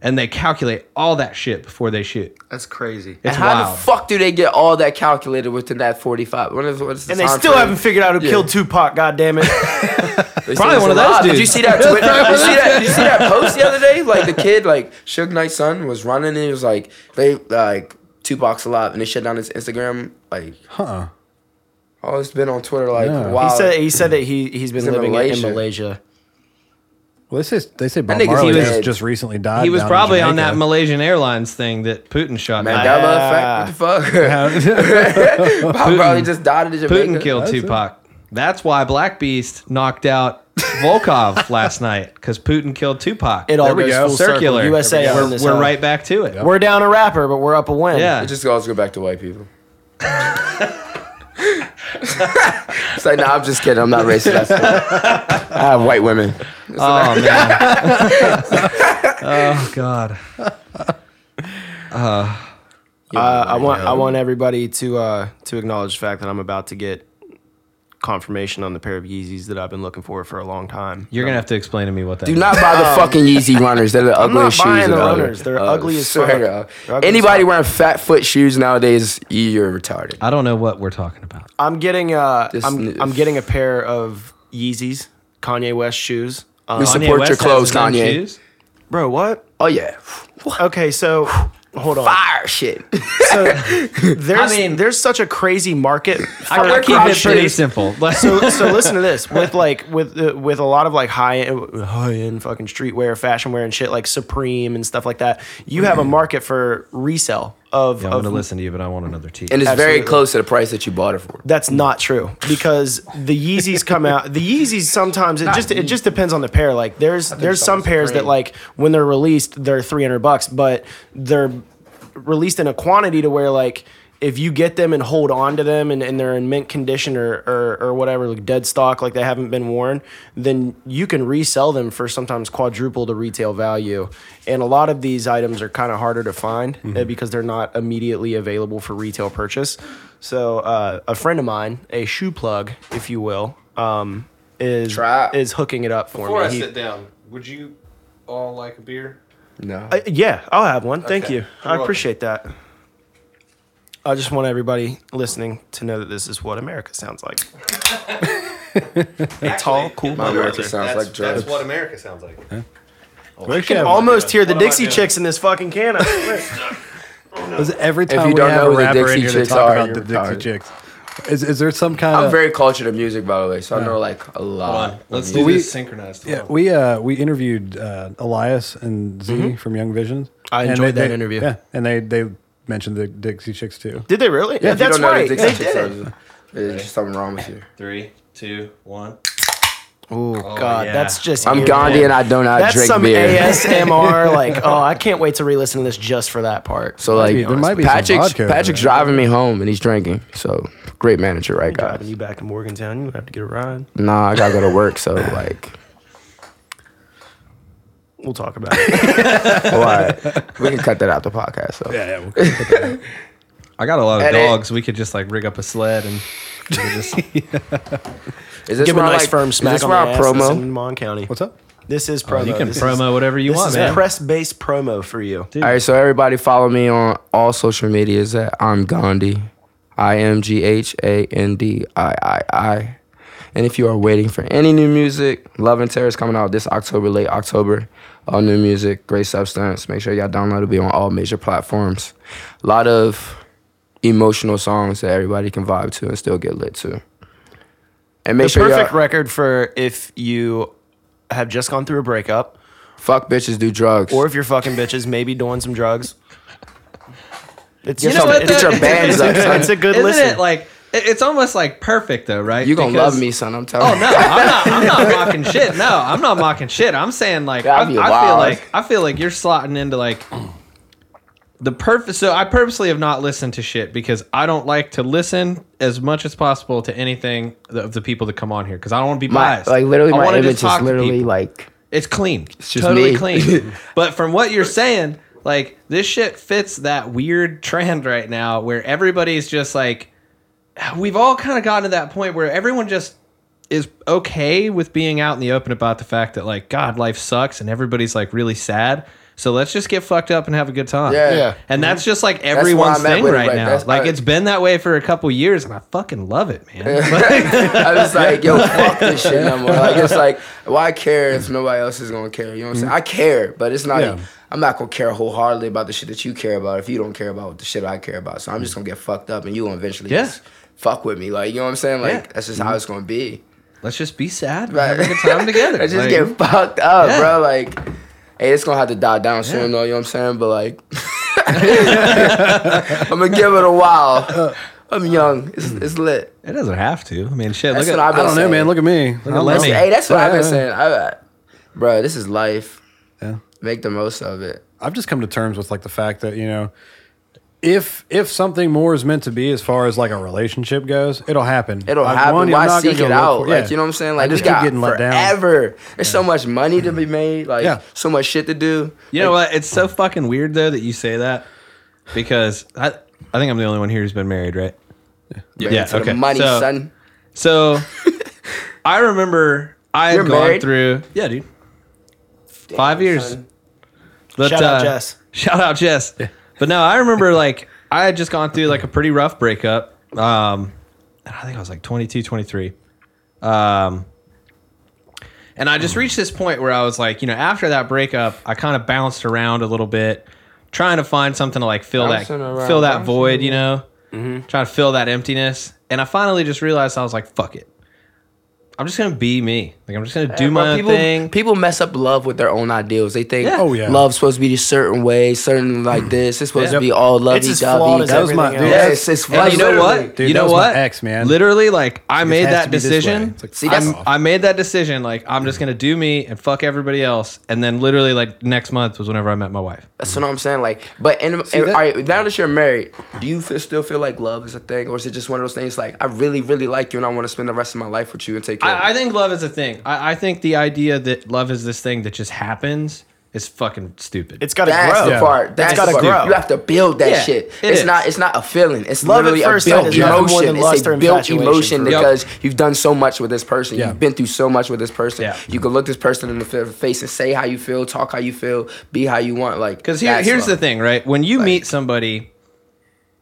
And they calculate all that shit before they shoot. That's crazy. It's And how wild. the fuck do they get all that calculated within that 45? What is, what is the And they still frame? haven't figured out who Yeah. killed Tupac. God damn it! Probably one of those lot. Did you see that? Twi- did, you see that did you see that post the other day? Like the kid, like Suge Knight's son, was running and he was like, they like Tupac's alive, and they shut down his Instagram. Like, Huh. Oh, it's been on Twitter. Like, Yeah. wow. He said he said that he he's been He's in living in Malaysia. Malaysia. Well, they say they say Bob nigga's Marley dead. just, just recently died. He was down in probably on that Jamaica. Malaysian Airlines thing that Putin shot. down. Mandela effect. What the fuck? Bob Marley just died in Jamaica. Putin killed That's it. Tupac. That's why Black Beast knocked out Volkov last night because Putin killed Tupac. It all There we goes go. full circular. Circle. USA we're, on this. we're huh? right back to it. We're down a rapper, but we're up a win. Yeah. It just always go back to white people. It's like, nah, I'm just kidding. I'm not racist. I have white women. Oh man. oh god. Uh, I want I want everybody to uh, to acknowledge the fact that I'm about to get confirmation on the pair of Yeezys that I've been looking for for a long time. You're gonna have to explain to me what that. Do not buy the fucking Yeezy runners. They're the Um, I'm not ugliest shoes. buying the the runners. They're Uh, ugly as swear fuck. to God. They're ugly as Anybody fuck. wearing fat foot shoes nowadays, you're retarded. I don't know what we're talking about. I'm getting uh This I'm n- I'm getting a pair of Yeezys, Kanye West shoes. Um, We support your West has clothes, his own Kanye. shoes? bro, what? Oh yeah, Okay, so hold on. fire shit. So there's I mean- there's such a crazy market. I for we're keeping it pretty shoes. simple. so so listen to this with like with uh, with a lot of like high end, high end fucking streetwear, fashion wear, and shit like Supreme and stuff like that. You have a market for resale of. Yeah, I'm of gonna listen to you, but I want another T. and it's very close to the price that you bought it for. That's not true because the Yeezys come out. The Yeezys sometimes it just it just depends on the pair. Like there's there's some someone's pairs that like when they're released they're three hundred bucks, but they're released in a quantity to where like if you get them and hold on to them and, and they're in mint condition or, or or whatever like dead stock like they haven't been worn, then you can resell them for sometimes quadruple the retail value. And a lot of these items are kind of harder to find uh, because they're not immediately available for retail purchase. So uh, a friend of mine, a shoe plug, if you will, um, is Trap. is hooking it up for Before I me. He- sit down, would you all like a beer? No. uh, yeah, I'll have one. Thank Okay. you. You're I welcome. appreciate that. I just want everybody listening to know that this is what America sounds like. a tall, cool My brother. America sounds like drugs. what America sounds like. We can almost hear the What Dixie? Chicks in this fucking can. I swear. Because every If time you we don't have know a who the rapper in Dixie here to talk are, about you're the Dixie. Chicks, is, is there some kind of I'm very cultured of music, by the way, so I know like a lot. on. Let's do music. this synchronized. Yeah, we uh we interviewed uh, Elias and Z from Young Visions. Mm-hmm. I enjoyed they- that they- interview. Yeah, and they they mentioned the Dixie Chicks too. Did they really? Yeah, If that's don't know right. the They Chicks did. are- There's just something wrong with you. Three, two, one. Oh God, yeah. that's just. I'm eerie. Gandhi and I do not That's drink some beer. ASMR. like, oh, I can't wait to re-listen to this just for that part. So like, be- there might be some Patrick's vodka Patrick's driving me home and he's drinking. So great manager, right, guys? driving guys? you back to Morgantown, you have to get a ride. Nah, I gotta go to work. So like, We'll talk about it. all right, uh, we can cut that out the podcast. So Yeah, yeah. We'll, I got a lot of Edit. dogs. We could just like rig up a sled and we could just is this Give him a where, nice like, firm is smack this on where the our ass. This is promo? in Mon County. what's up? This is oh, promo. you can This promo is, whatever you this want, is man. press-based promo for you. All right, so everybody follow me on all social medias at I'm Gandhi, I M G H A N D I I I. And if you are waiting for any new music, Love and Terror is coming out this October, late October. All new music, great substance. Make sure y'all download it. Be on all major platforms. A lot of emotional songs that everybody can vibe to and still get lit to. And make The sure perfect y'all record for if you have just gone through a breakup, fuck bitches, do drugs. or if you're fucking bitches, maybe doing some drugs. It's Get just your- a- get your bands it's, up, a, it's a good Isn't listen. it like it- it's almost like perfect though, right? you gonna Because- love me, son. I'm oh, telling Oh no, I'm not. I'm not mocking shit. No, I'm not mocking shit. I'm saying like I, I feel like I feel like you're slotting into like the purpose. So I purposely have not listened to shit because I don't like to listen as much as possible to anything of the people that come on here because I don't want to be My, biased. like literally, my image just is literally like It's clean. It's just totally me. clean. but from what you're saying, like this shit fits that weird trend right now where everybody's just like we've all kind of gotten to that point where everyone just is okay with being out in the open about the fact that like God, life sucks and everybody's like really sad. So let's just get fucked up and have a good time. Yeah. Yeah. And that's just like everyone's I'm thing with it, right now. that's- Like I- it's been that way for a couple years and I fucking love it, man. I was like, yo, fuck this shit no more. Like it's like, why care if nobody else is gonna care? You know what I'm saying? Mm-hmm. I care, but it's not. Yeah. I'm not gonna care wholeheartedly about the shit that you care about if you don't care about the shit I care about. So I'm just gonna get fucked up, and you gonna eventually Yeah. Just fuck with me. Like you know what I'm saying? Like Yeah. that's just how mm-hmm. it's gonna be. let's just be sad and Right. have a good time together. Let's just Like, get fucked up, Yeah. bro. Like, hey, it's gonna have to die down soon, Yeah. though. You know what I'm saying? But like, I'm gonna give it a while. I'm young. It's, it's hmm. lit. It doesn't have to. I mean, shit. That's look what at I've I been don't know, saying. man. Look at me. Look at Let That's- me- Hey, that's what I've been Yeah. saying. I, bro, this is life. Yeah. Make the most of it. I've just come to terms with like the fact that you know, if if something more is meant to be as far as like a relationship goes, it'll happen. It'll Like, happen. one, I'm Why not gonna seek go it look out? for- Like yeah. you know what I'm saying? I Like just we keep getting let down. forever. There's so much money to be made. Like Yeah. so much shit to do. You know what? It's so fucking weird though that you say that because I I think I'm the only one here who's been married, right? Man, Yeah, for okay. money, So- son. So I remember I had You're gone married? through yeah, dude. Five years. son. But, Shout out uh, Jess. Shout out Jess. But no, I remember like I had just gone through like a pretty rough breakup. Um and I think I was like 22, 23. Um and I just reached this point where I was like, you know, after that breakup, I kind of bounced around a little bit, trying to find something to like fill that Bouncing around, fill that bouncing void, you know, trying to fill that emptiness. And I finally just realized I was like, fuck it. I'm just gonna be me. Like I'm just gonna do Yeah, my own people, thing. People mess up love with their own ideals. They think Yeah. Oh, yeah. love's supposed to be a certain way, certain like mm. this. It's supposed Yeah. to be all lovey It's as flawed dovey. as That was my- everything dude, else. Yeah, it's, it's And you know what? Dude, you that know was my what? ex, man. Literally, like I made has that be this way. decision. It's like, See, fuck that's- off. I made that decision. Like I'm just gonna do me and fuck everybody else. And then literally, like next month was whenever I met my wife. That's what I'm saying. Like, but in, in, that- all right, now that you're married, do you feel, still feel like love is a thing, or is it just one of those things like I really, really like you and I want to spend the rest of my life with you and take care? of I, I think love is a thing. I, I think the idea that love is this thing that just happens is fucking stupid. It's got to That's grow. the Yeah. part. That's gotta the part. grow. You have to build that Yeah, shit. it it's is. not. It's not a feeling. It's Love at literally first a sight built is nothing more emotion. than It's lust a built infatuation emotion for- because you've done so much with this person. Yeah. You've been through so much with this person. Yeah. You can look this person in the fa- face and say how you feel, talk how you feel, be how you want. Like Because here, that's here's the love. thing, right? When you Like- meet somebody,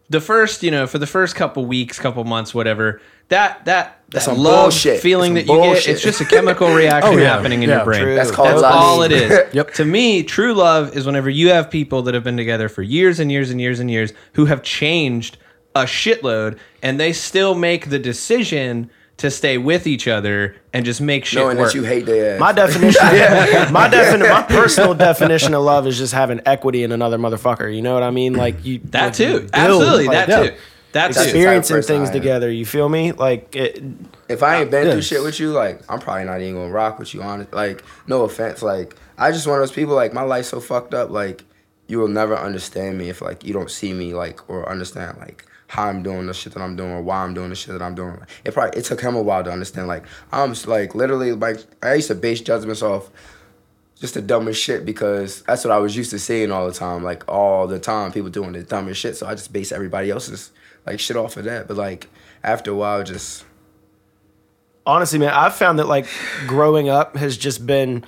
the first, you know, for the first couple weeks, couple months, whatever, that that That's that some love bullshit. feeling That's that some you get. It's just a chemical reaction Oh, yeah. happening in Yeah, your brain. true. That's called That's love. all it is. Yep. To me, true love is whenever you have people that have been together for years and years and years and years who have changed a shitload and they still make the decision to stay with each other and just make shit Knowing work. that you hate their ass. My definition, my definition, my personal definition of love is just having equity in another motherfucker. You know what I mean? Like you that like, too. you build, Absolutely. like, that yeah. too. That That's Experiencing things together. You feel me? Like it, If I ain't been Yeah. through shit with you, like I'm probably not even gonna rock with you. Honest, like no offense, like I just one of those people. Like my life's so fucked up. Like you will never understand me if like you don't see me like or understand like how I'm doing the shit that I'm doing or why I'm doing the shit that I'm doing. It probably it took him a while to understand. Like I'm just, like literally like I used to base judgments off just the dumbest shit because that's what I was used to seeing all the time. Like all the time, people doing the dumbest shit. So I just base everybody else's like shit off of that. But like after a while, just honestly, man, I've found that like growing up has just been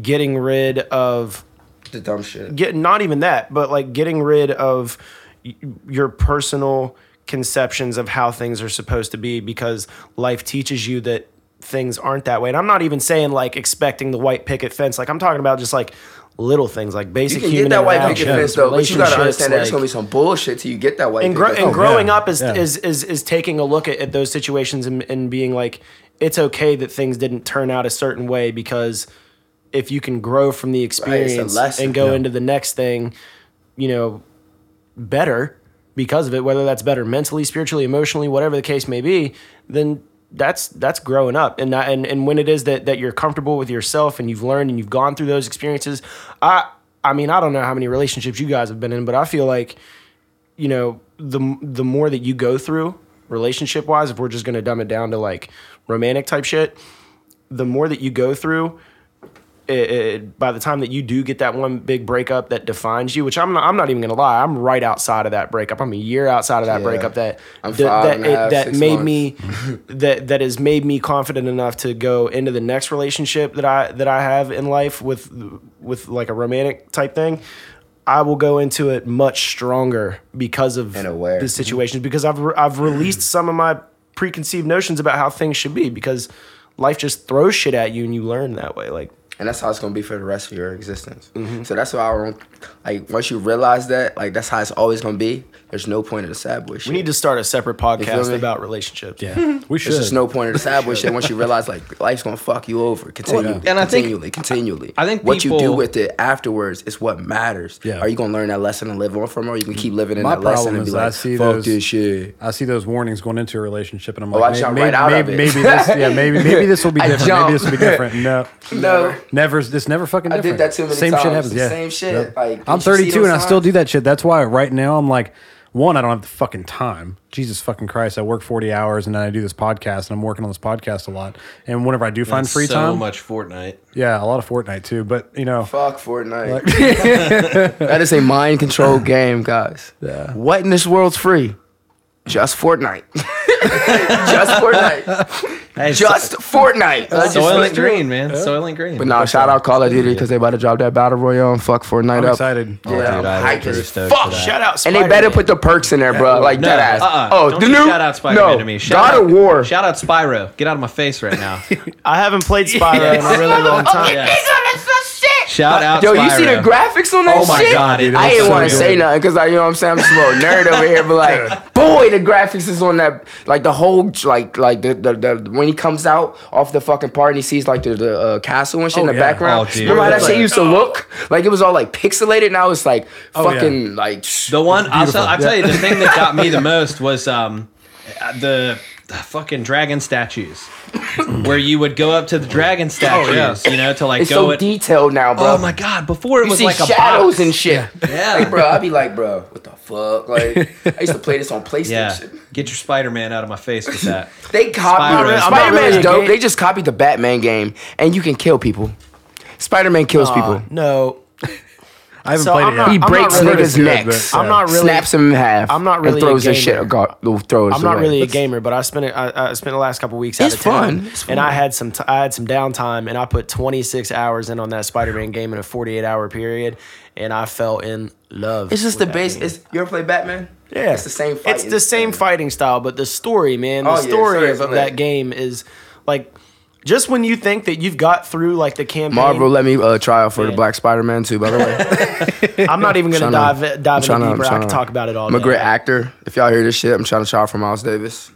getting rid of the dumb shit. get not even that, but like getting rid of y- your personal conceptions of how things are supposed to be because life teaches you that things aren't that way. And I'm not even saying like expecting the white picket fence. Like I'm talking about just like little things like You basic can human get that white picket interactions, fence though, but you gotta understand that there's gonna be some bullshit till you get that white and, gro- picket and fence. growing yeah, up is, yeah. is is is taking a look at, at those situations and, and being like it's okay that things didn't turn out a certain way because if you can grow from the experience lesson, and go yeah. into the next thing you know better because of it whether that's better mentally spiritually emotionally whatever the case may be then that's that's growing up. And that, and and when it is that that you're comfortable with yourself and you've learned and you've gone through those experiences i I mean, I don't know how many relationships you guys have been in, but I feel like, you know, the the more that you go through relationship wise, if we're just gonna dumb it down to like romantic type shit, the more that you go through, it, it, by the time that you do get that one big breakup that defines you, which I'm not, I'm not even gonna lie, I'm right outside of that breakup. I'm a year outside of that Yeah. breakup that I'm that five that, and a half, that made months. me that that has made me confident enough to go into the next relationship that I that I have in life with with like a romantic type thing. I will go into it much stronger because of the situations because I've re- I've released some of my preconceived notions about how things should be because life just throws shit at you and you learn that way like and that's how it's gonna be for the rest of your existence. Mm-hmm. So that's why I don't like once you realize that, like that's how it's always gonna be. There's no point in the sad boy shit. we need to start a separate feel podcast me? about relationships Yeah, we should. There's just no point in the sad boy shit once you realize like life's gonna fuck you over continually, And I think- continually, continually. I think what you do with it afterwards is what matters. Yeah. Are you gonna learn that lesson and live on from, it, or you can keep living in My that lesson problem and be like, I see fuck those- this shit. I see those warnings going into a relationship, and I'm Oh, like, I jump maybe, right out of maybe, it. maybe this, yeah, maybe, maybe this will be different. Maybe this will be different. No, No. never. This never fucking. I did that too many same times. shit happens. The Yeah, same shit. Yep. Like, I'm did you see 32 and I still do that shit. That's why right now I'm like, one, I don't have the fucking time. Jesus fucking Christ, I work 40 hours and then I do this podcast and I'm working on this podcast a lot. And whenever I do find That's free so time, much Fortnite. yeah, a lot of Fortnite too. But you know, Fuck Fortnite. that is a mind control game, guys. Yeah. What in this world's free? Just Fortnite. just Fortnite. Hey, Just Fortnite. That's just Soylent you- Green, man. Soylent Green. But nah, shout out Call of Duty because they about to drop that battle royale and fuck Fortnite I'm up. excited. Oh, dude, I'm I'm hyped as fuck. for that. shout out And they better put the perks in there, bro. Like No, that ass. uh-uh. Oh, Don't the you new shout out Spider-Man no, to me. Shout God out, of War. Shout out Spyro. Get out of my face right now. I haven't played Spyro in a really long time Yeah. Shout out Yo, Spyro. you see the graphics on that Oh my shit? God, it I didn't so want to say nothing because I, you know what I'm saying, I'm just a little nerd over here. But like, boy, the graphics is on that. Like the whole, like, like the, the, the when he comes out off the fucking part and he sees like the, the uh, castle and shit in Oh, the yeah. background. Oh, dude. Remember how that Like- shit used to look? Like it was all like pixelated. Now it's like Oh, yeah. fucking like. The one I'll tell. I'll tell you the thing that got me the most was um the, the fucking dragon statues where you would go up to the dragon oh, statues, you know, to like It's go so at, detailed now, bro. Oh my god! Before it You was see like a shadows box. and shit. Yeah. Like, bro, I'd be like, bro, what the fuck? Like, I used to play this on PlayStation. Yeah, get your Spider Man out of my face with that. They copied Spider-Man. I'm not Spider Man's really dope. game- They just copied the Batman game, and you can kill people. Spider Man kills people. No I haven't So played I'm it not- yet. He I'm breaks really niggas' good, necks. but, I'm not really snaps him in half. I'm not really and throws a his shit. gamer. Go, throws I'm not away. really a gamer, but I spent it. I, I spent the last couple weeks out It's of town, fun. It's and I had some. T- I had some downtime, and I put 26 hours in on that Spider-Man game in a 48 hour period, and I fell in love. It's just the with that base. game. It's, you ever play Batman? Yeah, it's the same. Fight. It's the same fighting style, but the story, man, the Oh, yeah, story story of, of that game is like just when you think that you've got through like the campaign. Marvel let me uh, try out for the Black Spider Man too. By the way, I'm not even gonna dive I'm dive tryna- in I'm deeper. I tryna- can talk about it all. I'm a great actor. If y'all hear this shit, I'm trying to try out for Miles Davis.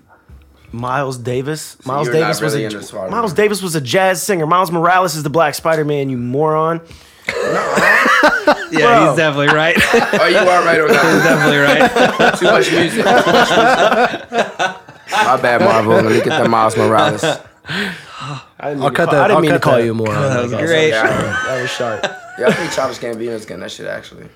Miles Davis. Miles you're not Davis was a Spider-Man. Miles Davis was a jazz singer. Miles Morales is the Black Spider Man. You moron. Yeah, Bro. he's definitely right. Oh, you are right on that. He's definitely right. Too much music. Too much music. My bad, Marvel. Let me get that Miles Morales. I didn't mean I'll to got call, that- I didn't I'll mean to call that. you more. moron. That was I guess. great. That was sharp. Yeah, I think Childish Gambino's getting that shit actually.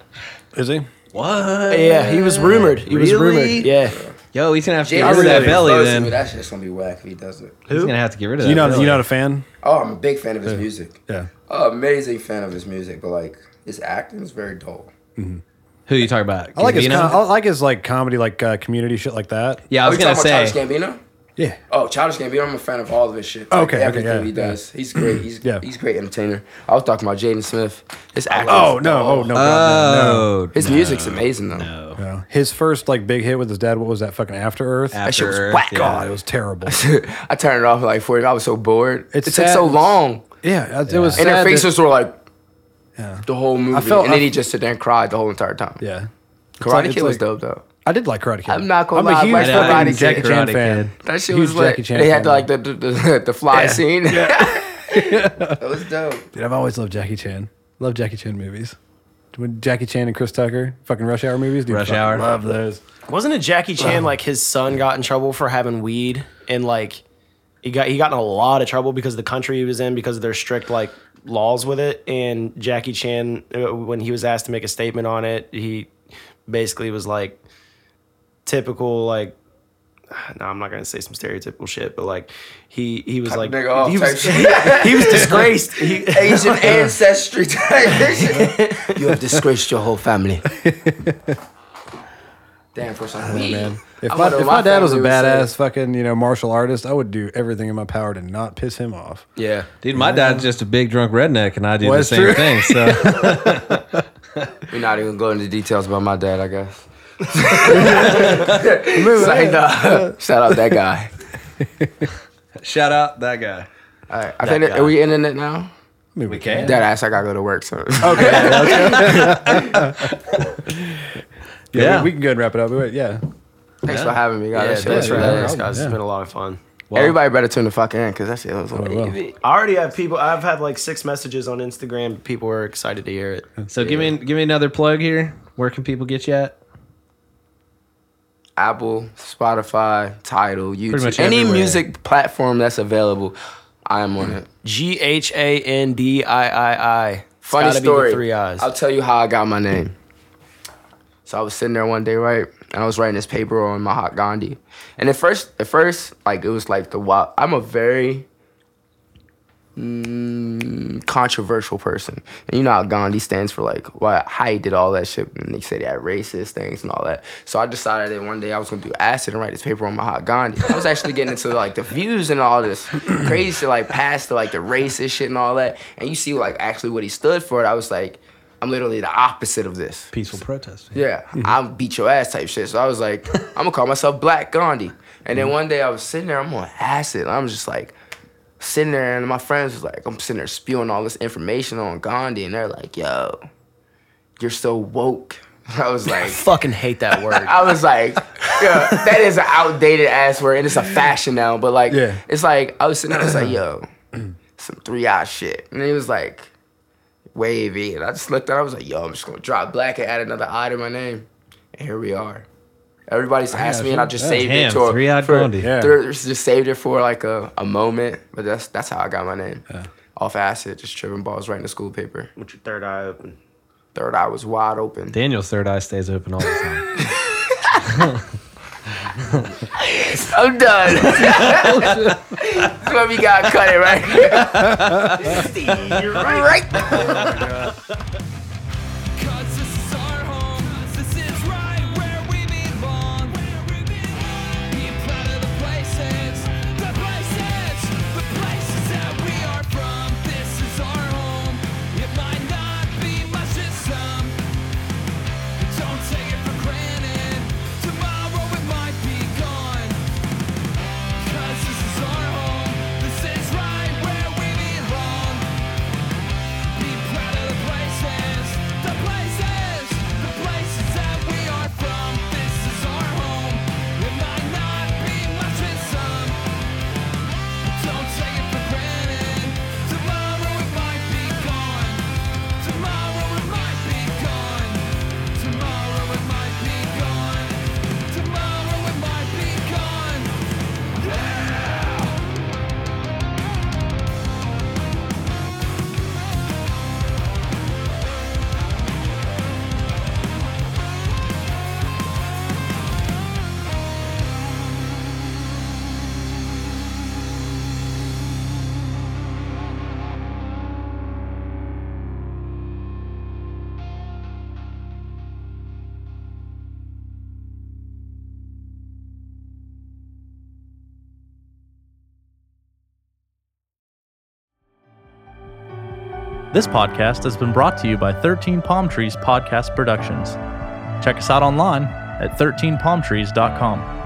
Is he? What? Yeah, he was rumored. He was Really? rumored. Yeah. Yo, he's gonna have to get rid of that Smith belly then. me. That shit's gonna be whack if he does it. He's gonna have to get rid of You that. know, belly. you not a fan? Oh, I'm a big fan of his music. Yeah. Oh, amazing fan of his music, but like his acting is very dull. Who you talking about? I like his. Gambino? Com- I like his like comedy, like uh, community shit like that. yeah, I was you gonna talking about say. Childish Gambino? Yeah. Oh, Childish Gambino, I'm a fan of all of his shit. Okay, Like, okay, everything yeah, he yeah. does. He's great. He's Yeah. he's a great entertainer. I was talking about Jaden Smith. His acting. Oh is no! Oh no! God, no, Oh, His no, music's amazing though. No. no, no. His first like big hit with his dad. What was that? Fucking After Earth. After shit was Earth, whack. yeah. God, it was terrible. I turned it off at like 40. I was so bored. It's it took so long. yeah, it was. And their sad that- faces were like Yeah. the whole movie. felt- and then I- he just sat there and cried the whole entire time. Yeah. It's Karate like- it's Kid was like- dope though. I did like Karate Kid. I'm not gonna I'm lie, a huge like fucking Karate Jackie Kid. Chan Karate fan. Kid. That shit Huge was lit. Jackie Chan They had the, fan. like the the, the, the fly Yeah. scene. that was dope. Dude, I've always loved Jackie Chan. Love Jackie Chan movies. When Jackie Chan and Chris Tucker, fucking Rush Hour movies. Dude, Rush fucking Hour. Love those. Wasn't it Jackie Chan like his son got in trouble for having weed and like he got he got in a lot of trouble because of the country he was in because of their strict like laws with it. And Jackie Chan, uh, when he was asked to make a statement on it, he basically was like typical like. No, I'm not gonna say some stereotypical shit, but like he he was like nigga off he was, shit. he was disgraced. He, Asian ancestry. type. you have disgraced your whole family. Damn, for some weed. man. If I my, if what my dad was a family would say. badass fucking you know martial artist, I would do everything in my power to not piss him off. Yeah. Dude, my dad's just a big drunk redneck, and I do Well, the same true. thing. So We're not even going into details about my dad, I guess. Say no. Shout out that guy. shout out that guy. All right. I think that, are we ending it now? We can. That ass, I gotta go to work. So Yeah, Yeah. We, we can go and wrap it up. Wait, Yeah, thanks for having me, yeah, guys. That thanks shit for having hilarious. us, guys. Yeah. It's been a lot of fun. Everybody better tune the fuck in because that shit was on will. TV. I already have people. I've had like six messages on Instagram. People are excited to hear it. So give me give me another plug here. Where can people get you at? Apple, Spotify, Tidal, YouTube, any everywhere. music platform that's available, I am on it. G H A N D I I I. Funny gotta be the story. three eyes. I'll tell you how I got my name. So I was sitting there one day, right, and I was writing this paper on Mahatma Gandhi, and at first, at first, like it was like the wild. I'm a very mm, controversial person, and you know how Gandhi stands for, like what how he did all that shit, and they said he had racist things and all that. So I decided that one day I was gonna do acid and write this paper on Mahatma Gandhi. I was actually getting into like the views and all this crazy shit, like past the like the racist shit and all that, and you see like actually what he stood for. I was like. I'm literally the opposite of this. Peaceful protest. Yeah, mm-hmm. I'll beat your ass type shit. So I was like, I'm gonna call myself Black Gandhi. And then mm-hmm. one day I was sitting there, I'm on acid. I'm just like sitting there, and my friends was like, I'm sitting there spewing all this information on Gandhi, and they're like, Yo, you're so woke. I was like, I fucking hate that word. I was like, yeah, that is an outdated ass word, and it's a fashion now. But like, Yeah. it's like I was sitting there, I was like, yo, some three eye shit, and he was like, wavy, and I just looked at, I was like, yo, I'm just gonna drop black and add another I to my name, and here we are. Everybody's asked me, and I just Yeah. saved Damn, it to threyeyed for, Gandhi. Yeah. just saved it for like a, a moment, but that's that's how I got my name. Off acid, just tripping balls right in the school paper. With your third eye open. Third eye was wide open. Daniel's third eye stays open all the time. I'm done. That's where we got cut it right. here. right. Cause oh This podcast has been brought to you by 13 Palm Trees Podcast Productions. Check us out online at 13palmtrees.com.